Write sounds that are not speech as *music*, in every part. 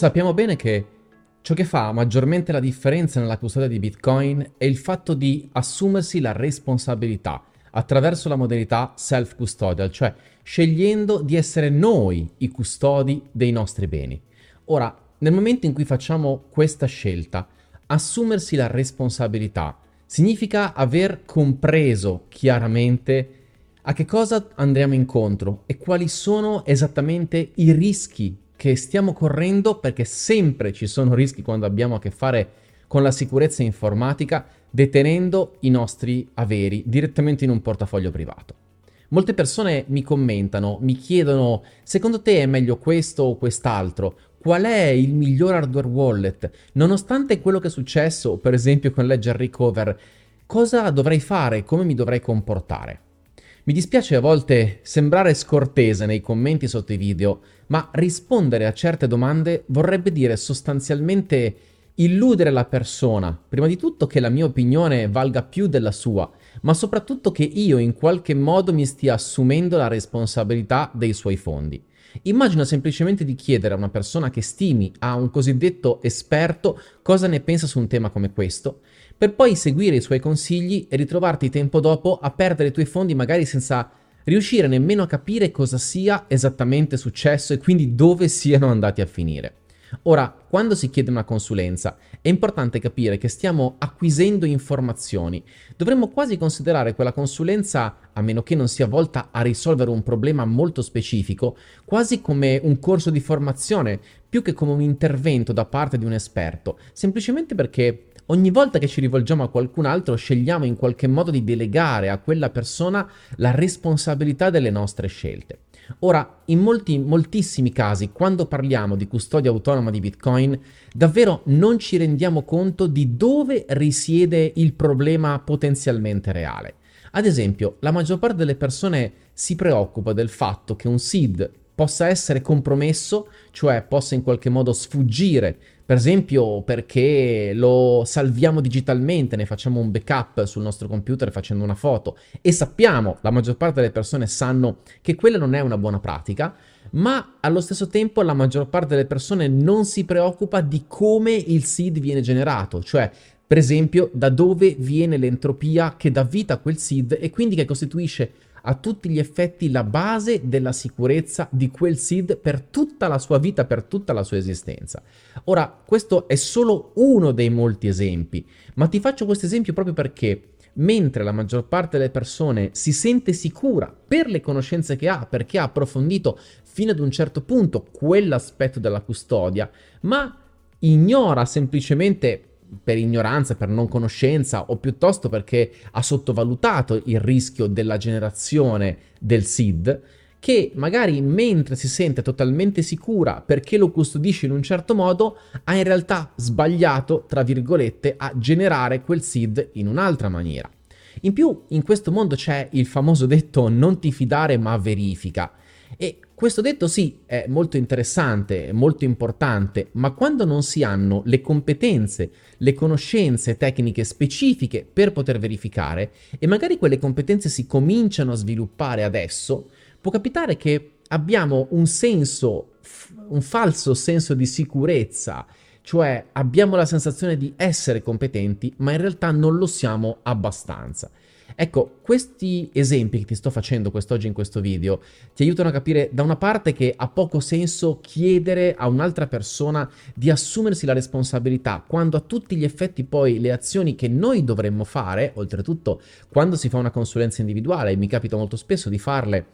Sappiamo bene che ciò che fa maggiormente la differenza nella custodia di Bitcoin è il fatto di assumersi la responsabilità attraverso la modalità self-custodial, cioè scegliendo di essere noi i custodi dei nostri beni. Ora, nel momento in cui facciamo questa scelta, assumersi la responsabilità significa aver compreso chiaramente a che cosa andremo incontro e quali sono esattamente i rischi che stiamo correndo perché sempre ci sono rischi quando abbiamo a che fare con la sicurezza informatica detenendo i nostri averi direttamente in un portafoglio privato. Molte persone mi commentano, mi chiedono, secondo te è meglio questo o quest'altro? Qual è il miglior hardware wallet? Nonostante quello che è successo, per esempio con Ledger Recover, cosa dovrei fare? Come mi dovrei comportare? Mi dispiace a volte sembrare scortese nei commenti sotto i video, ma rispondere a certe domande vorrebbe dire sostanzialmente illudere la persona, prima di tutto che la mia opinione valga più della sua, ma soprattutto che io in qualche modo mi stia assumendo la responsabilità dei suoi fondi. Immagina semplicemente di chiedere a una persona che stimi, a un cosiddetto esperto, cosa ne pensa su un tema come questo, per poi seguire i suoi consigli e ritrovarti tempo dopo a perdere i tuoi fondi magari senza riuscire nemmeno a capire cosa sia esattamente successo e quindi dove siano andati a finire. Ora, quando si chiede una consulenza, è importante capire che stiamo acquisendo informazioni. Dovremmo quasi considerare quella consulenza, a meno che non sia volta a risolvere un problema molto specifico, quasi come un corso di formazione, più che come un intervento da parte di un esperto, semplicemente perché Ogni volta che ci rivolgiamo a qualcun altro scegliamo in qualche modo di delegare a quella persona la responsabilità delle nostre scelte. Ora, in molti, moltissimi casi, quando parliamo di custodia autonoma di Bitcoin, davvero non ci rendiamo conto di dove risiede il problema potenzialmente reale. Ad esempio, la maggior parte delle persone si preoccupa del fatto che un SID possa essere compromesso, cioè possa in qualche modo sfuggire. Per esempio perché lo salviamo digitalmente, ne facciamo un backup sul nostro computer facendo una foto. E sappiamo, la maggior parte delle persone sanno che quella non è una buona pratica, ma allo stesso tempo la maggior parte delle persone non si preoccupa di come il seed viene generato, cioè per esempio da dove viene l'entropia che dà vita a quel seed e quindi che costituisce a tutti gli effetti la base della sicurezza di quel seed per tutta la sua vita, per tutta la sua esistenza. Ora, questo è solo uno dei molti esempi, ma ti faccio questo esempio proprio perché mentre la maggior parte delle persone si sente sicura per le conoscenze che ha, perché ha approfondito fino ad un certo punto quell'aspetto della custodia, ma ignora semplicemente per ignoranza, per non conoscenza o piuttosto perché ha sottovalutato il rischio della generazione del SID, che magari mentre si sente totalmente sicura perché lo custodisce in un certo modo, ha in realtà sbagliato, tra virgolette, a generare quel SID in un'altra maniera. In più, in questo mondo c'è il famoso detto non ti fidare ma verifica. E questo detto sì, è molto interessante, molto importante, ma quando non si hanno le competenze, le conoscenze tecniche specifiche per poter verificare, e magari quelle competenze si cominciano a sviluppare adesso, può capitare che abbiamo un senso, un falso senso di sicurezza, cioè abbiamo la sensazione di essere competenti, ma in realtà non lo siamo abbastanza. Ecco, questi esempi che ti sto facendo quest'oggi in questo video ti aiutano a capire da una parte che ha poco senso chiedere a un'altra persona di assumersi la responsabilità quando a tutti gli effetti poi le azioni che noi dovremmo fare, oltretutto quando si fa una consulenza individuale, e mi capita molto spesso di farle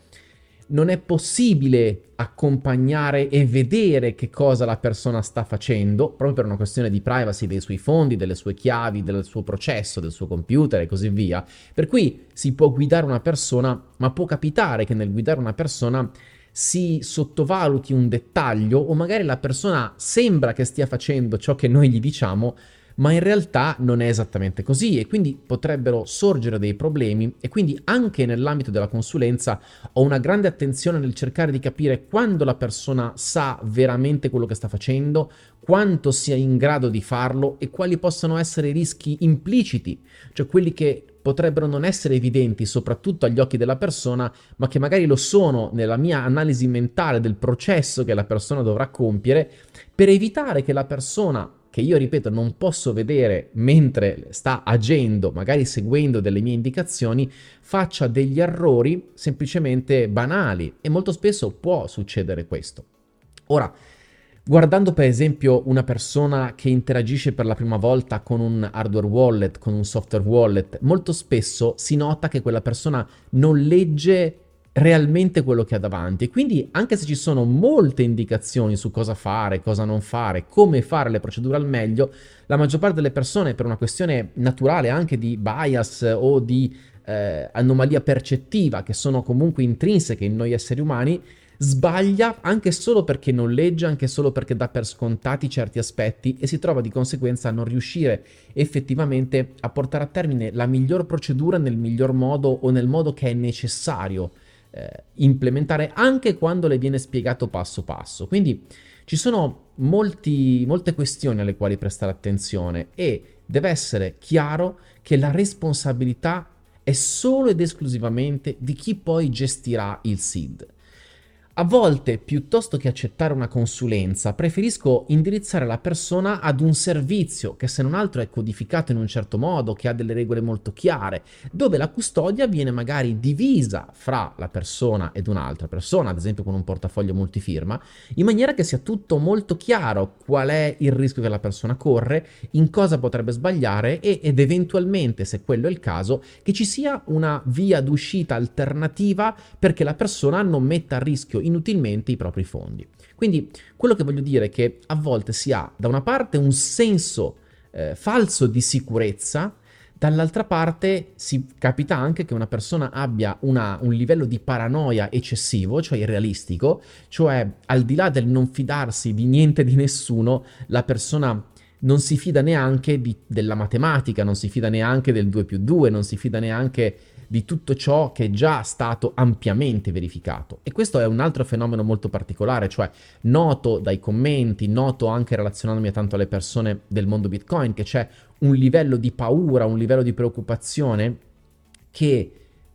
non è possibile accompagnare e vedere che cosa la persona sta facendo, proprio per una questione di privacy dei suoi fondi, delle sue chiavi, del suo processo, del suo computer e così via. Per cui si può guidare una persona, ma può capitare che nel guidare una persona si sottovaluti un dettaglio o magari la persona sembra che stia facendo ciò che noi gli diciamo, ma in realtà non è esattamente così e quindi potrebbero sorgere dei problemi e quindi anche nell'ambito della consulenza ho una grande attenzione nel cercare di capire quando la persona sa veramente quello che sta facendo, quanto sia in grado di farlo e quali possano essere i rischi impliciti, cioè quelli che potrebbero non essere evidenti soprattutto agli occhi della persona, ma che magari lo sono nella mia analisi mentale del processo che la persona dovrà compiere, per evitare che la persona che io ripeto non posso vedere mentre sta agendo, magari seguendo delle mie indicazioni, faccia degli errori semplicemente banali e molto spesso può succedere questo. Ora, Guardando per esempio una persona che interagisce per la prima volta con un hardware wallet, con un software wallet, molto spesso si nota che quella persona non legge realmente quello che ha davanti. Quindi, anche se ci sono molte indicazioni su cosa fare, cosa non fare, come fare le procedure al meglio, la maggior parte delle persone, per una questione naturale anche di bias o di eh, anomalia percettiva, che sono comunque intrinseche in noi esseri umani, sbaglia anche solo perché non legge, anche solo perché dà per scontati certi aspetti e si trova di conseguenza a non riuscire effettivamente a portare a termine la miglior procedura nel miglior modo o nel modo che è necessario eh, implementare anche quando le viene spiegato passo passo. Quindi ci sono molti, molte questioni alle quali prestare attenzione e deve essere chiaro che la responsabilità è solo ed esclusivamente di chi poi gestirà il SID. A volte, piuttosto che accettare una consulenza, preferisco indirizzare la persona ad un servizio che se non altro è codificato in un certo modo, che ha delle regole molto chiare, dove la custodia viene magari divisa fra la persona ed un'altra persona, ad esempio con un portafoglio multifirma, in maniera che sia tutto molto chiaro qual è il rischio che la persona corre, in cosa potrebbe sbagliare e, ed eventualmente, se quello è il caso, che ci sia una via d'uscita alternativa perché la persona non metta a rischio inutilmente i propri fondi. Quindi quello che voglio dire è che a volte si ha da una parte un senso eh, falso di sicurezza, dall'altra parte si capita anche che una persona abbia una, un livello di paranoia eccessivo, cioè irrealistico, cioè al di là del non fidarsi di niente di nessuno, la persona non si fida neanche di, della matematica, non si fida neanche del 2 più 2, non si fida neanche di tutto ciò che è già stato ampiamente verificato. E questo è un altro fenomeno molto particolare, cioè noto dai commenti, noto anche relazionandomi tanto alle persone del mondo Bitcoin, che c'è un livello di paura, un livello di preoccupazione che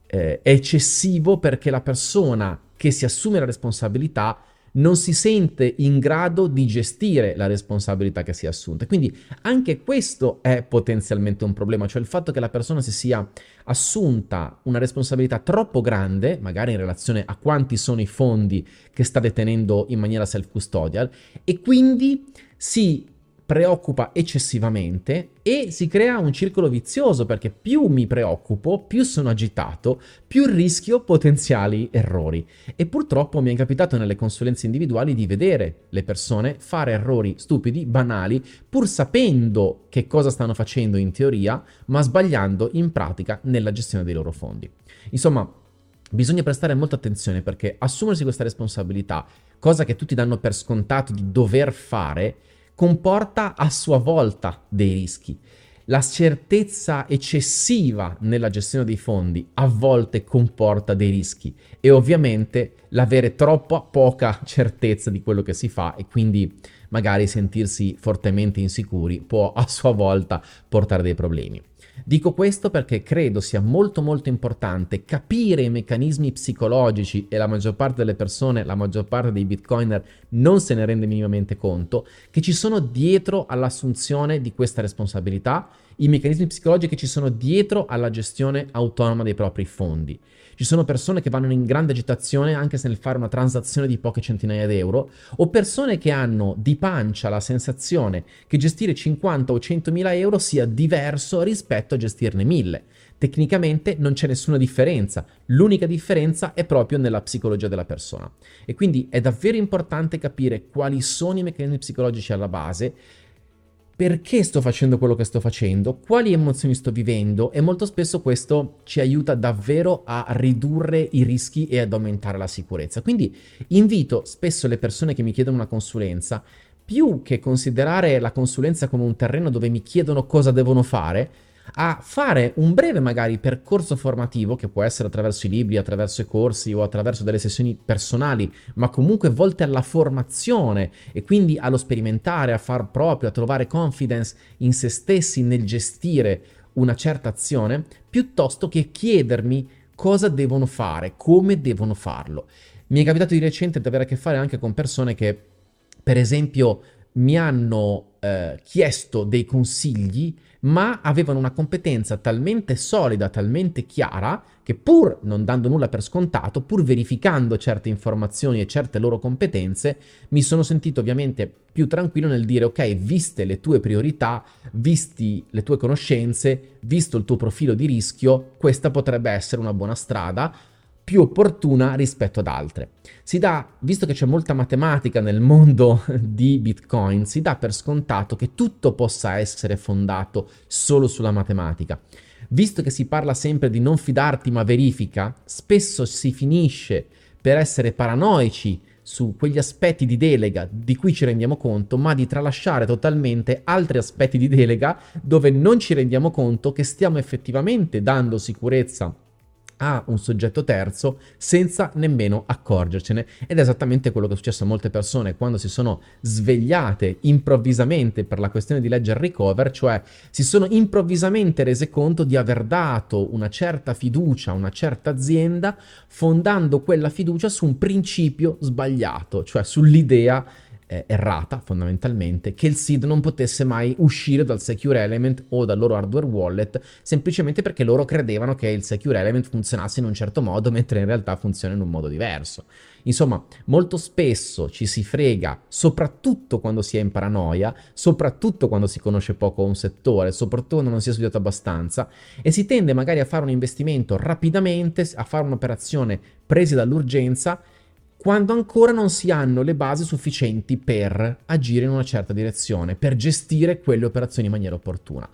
eh, è eccessivo perché la persona che si assume la responsabilità non si sente in grado di gestire la responsabilità che si è assunta. Quindi anche questo è potenzialmente un problema, cioè il fatto che la persona si sia assunta una responsabilità troppo grande, magari in relazione a quanti sono i fondi che sta detenendo in maniera self-custodial, e quindi si preoccupa eccessivamente e si crea un circolo vizioso perché più mi preoccupo, più sono agitato, più rischio potenziali errori. E purtroppo mi è capitato nelle consulenze individuali di vedere le persone fare errori stupidi, banali, pur sapendo che cosa stanno facendo in teoria, ma sbagliando in pratica nella gestione dei loro fondi. Insomma, Bisogna prestare molta attenzione perché assumersi questa responsabilità, cosa che tutti danno per scontato di dover fare, comporta a sua volta dei rischi. La certezza eccessiva nella gestione dei fondi a volte comporta dei rischi e ovviamente l'avere troppa poca certezza di quello che si fa e quindi magari sentirsi fortemente insicuri può a sua volta portare dei problemi. Dico questo perché credo sia molto molto importante capire i meccanismi psicologici e la maggior parte delle persone, la maggior parte dei bitcoiner non se ne rende minimamente conto, che ci sono dietro all'assunzione di questa responsabilità, i meccanismi psicologici che ci sono dietro alla gestione autonoma dei propri fondi. Ci sono persone che vanno in grande agitazione anche nel fare una transazione di poche centinaia d'euro, o persone che hanno di pancia la sensazione che gestire 50 o 100 mila euro sia diverso rispetto a gestirne 1000. Tecnicamente non c'è nessuna differenza, l'unica differenza è proprio nella psicologia della persona. E quindi è davvero importante capire quali sono i meccanismi psicologici alla base, perché sto facendo quello che sto facendo, quali emozioni sto vivendo e molto spesso questo ci aiuta davvero a ridurre i rischi e ad aumentare la sicurezza. Quindi invito spesso le persone che mi chiedono una consulenza, più che considerare la consulenza come un terreno dove mi chiedono cosa devono fare, a fare un breve magari percorso formativo che può essere attraverso i libri, attraverso i corsi o attraverso delle sessioni personali, ma comunque volte alla formazione e quindi allo sperimentare, a far proprio, a trovare confidence in se stessi nel gestire una certa azione piuttosto che chiedermi cosa devono fare, come devono farlo. Mi è capitato di recente di avere a che fare anche con persone che, per esempio, mi hanno eh, chiesto dei consigli, ma avevano una competenza talmente solida, talmente chiara, che pur non dando nulla per scontato, pur verificando certe informazioni e certe loro competenze, mi sono sentito ovviamente più tranquillo nel dire ok, viste le tue priorità, visti le tue conoscenze, visto il tuo profilo di rischio, questa potrebbe essere una buona strada più opportuna rispetto ad altre. Si dà, visto che c'è molta matematica nel mondo *laughs* di Bitcoin, si dà per scontato che tutto possa essere fondato solo sulla matematica. Visto che si parla sempre di non fidarti ma verifica, spesso si finisce per essere paranoici su quegli aspetti di delega di cui ci rendiamo conto, ma di tralasciare totalmente altri aspetti di delega dove non ci rendiamo conto che stiamo effettivamente dando sicurezza a un soggetto terzo senza nemmeno accorgercene. Ed è esattamente quello che è successo a molte persone quando si sono svegliate improvvisamente per la questione di ledger recover, cioè si sono improvvisamente rese conto di aver dato una certa fiducia a una certa azienda fondando quella fiducia su un principio sbagliato, cioè sull'idea eh, errata fondamentalmente che il SID non potesse mai uscire dal Secure Element o dal loro hardware wallet semplicemente perché loro credevano che il Secure Element funzionasse in un certo modo *laughs* mentre in realtà funziona in un modo diverso. Insomma, molto spesso ci si frega, soprattutto quando si è in paranoia, soprattutto quando si conosce poco un settore, soprattutto quando non si è studiato abbastanza, e si tende magari a fare un investimento rapidamente, a fare un'operazione presi dall'urgenza quando ancora non si hanno le basi sufficienti per agire in una certa direzione, per gestire quelle operazioni in maniera opportuna.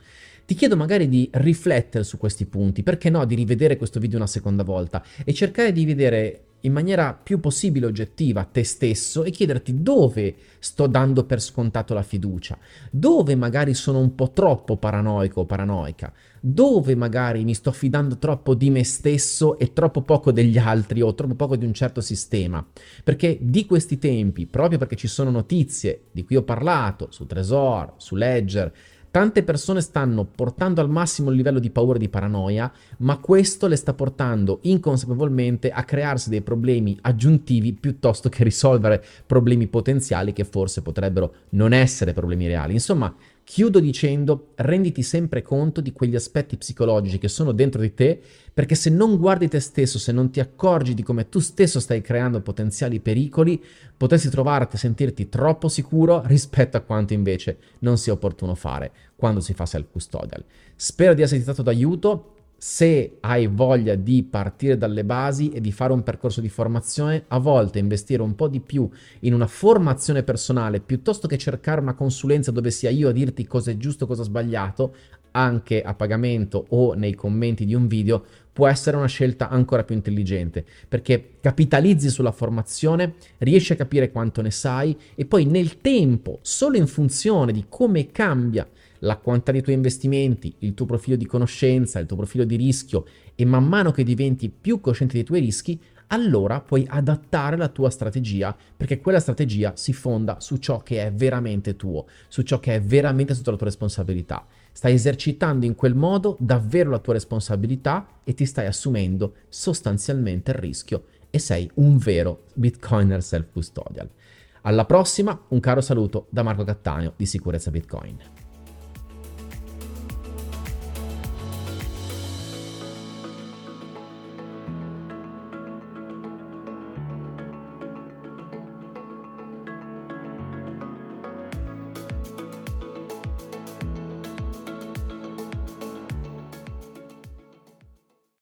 Ti chiedo magari di riflettere su questi punti, perché no, di rivedere questo video una seconda volta e cercare di vedere in maniera più possibile oggettiva te stesso e chiederti dove sto dando per scontato la fiducia, dove magari sono un po' troppo paranoico o paranoica, dove magari mi sto fidando troppo di me stesso e troppo poco degli altri o troppo poco di un certo sistema. Perché di questi tempi, proprio perché ci sono notizie di cui ho parlato su Trezor, su Ledger, Tante persone stanno portando al massimo il livello di paura e di paranoia, ma questo le sta portando inconsapevolmente a crearsi dei problemi aggiuntivi piuttosto che risolvere problemi potenziali che forse potrebbero non essere problemi reali. Insomma, Chiudo dicendo, renditi sempre conto di quegli aspetti psicologici che sono dentro di te, perché se non guardi te stesso, se non ti accorgi di come tu stesso stai creando potenziali pericoli, potresti trovarti a sentirti troppo sicuro *laughs* rispetto a quanto invece non sia opportuno fare quando si fa self-custodial. Spero di esserti stato d'aiuto, se hai voglia di partire dalle basi e di fare un percorso di formazione, a volte investire un po' di più in una formazione personale piuttosto che cercare una consulenza dove sia io a dirti cosa è giusto, cosa è sbagliato, anche a pagamento o nei commenti di un video, può essere una scelta ancora più intelligente perché capitalizzi sulla formazione, riesci a capire quanto ne sai e poi nel tempo, solo in funzione di come cambia la quantità dei tuoi investimenti, il tuo profilo di conoscenza, il tuo profilo di rischio e man mano che diventi più cosciente dei tuoi rischi, allora puoi adattare la tua strategia perché quella strategia si fonda su ciò che è veramente tuo, su ciò che è veramente sotto la tua responsabilità. Stai esercitando in quel modo davvero la tua responsabilità e ti stai assumendo sostanzialmente il rischio e sei un vero Bitcoiner self-custodial. Alla prossima, un caro saluto da Marco Cattaneo di Sicurezza Bitcoin.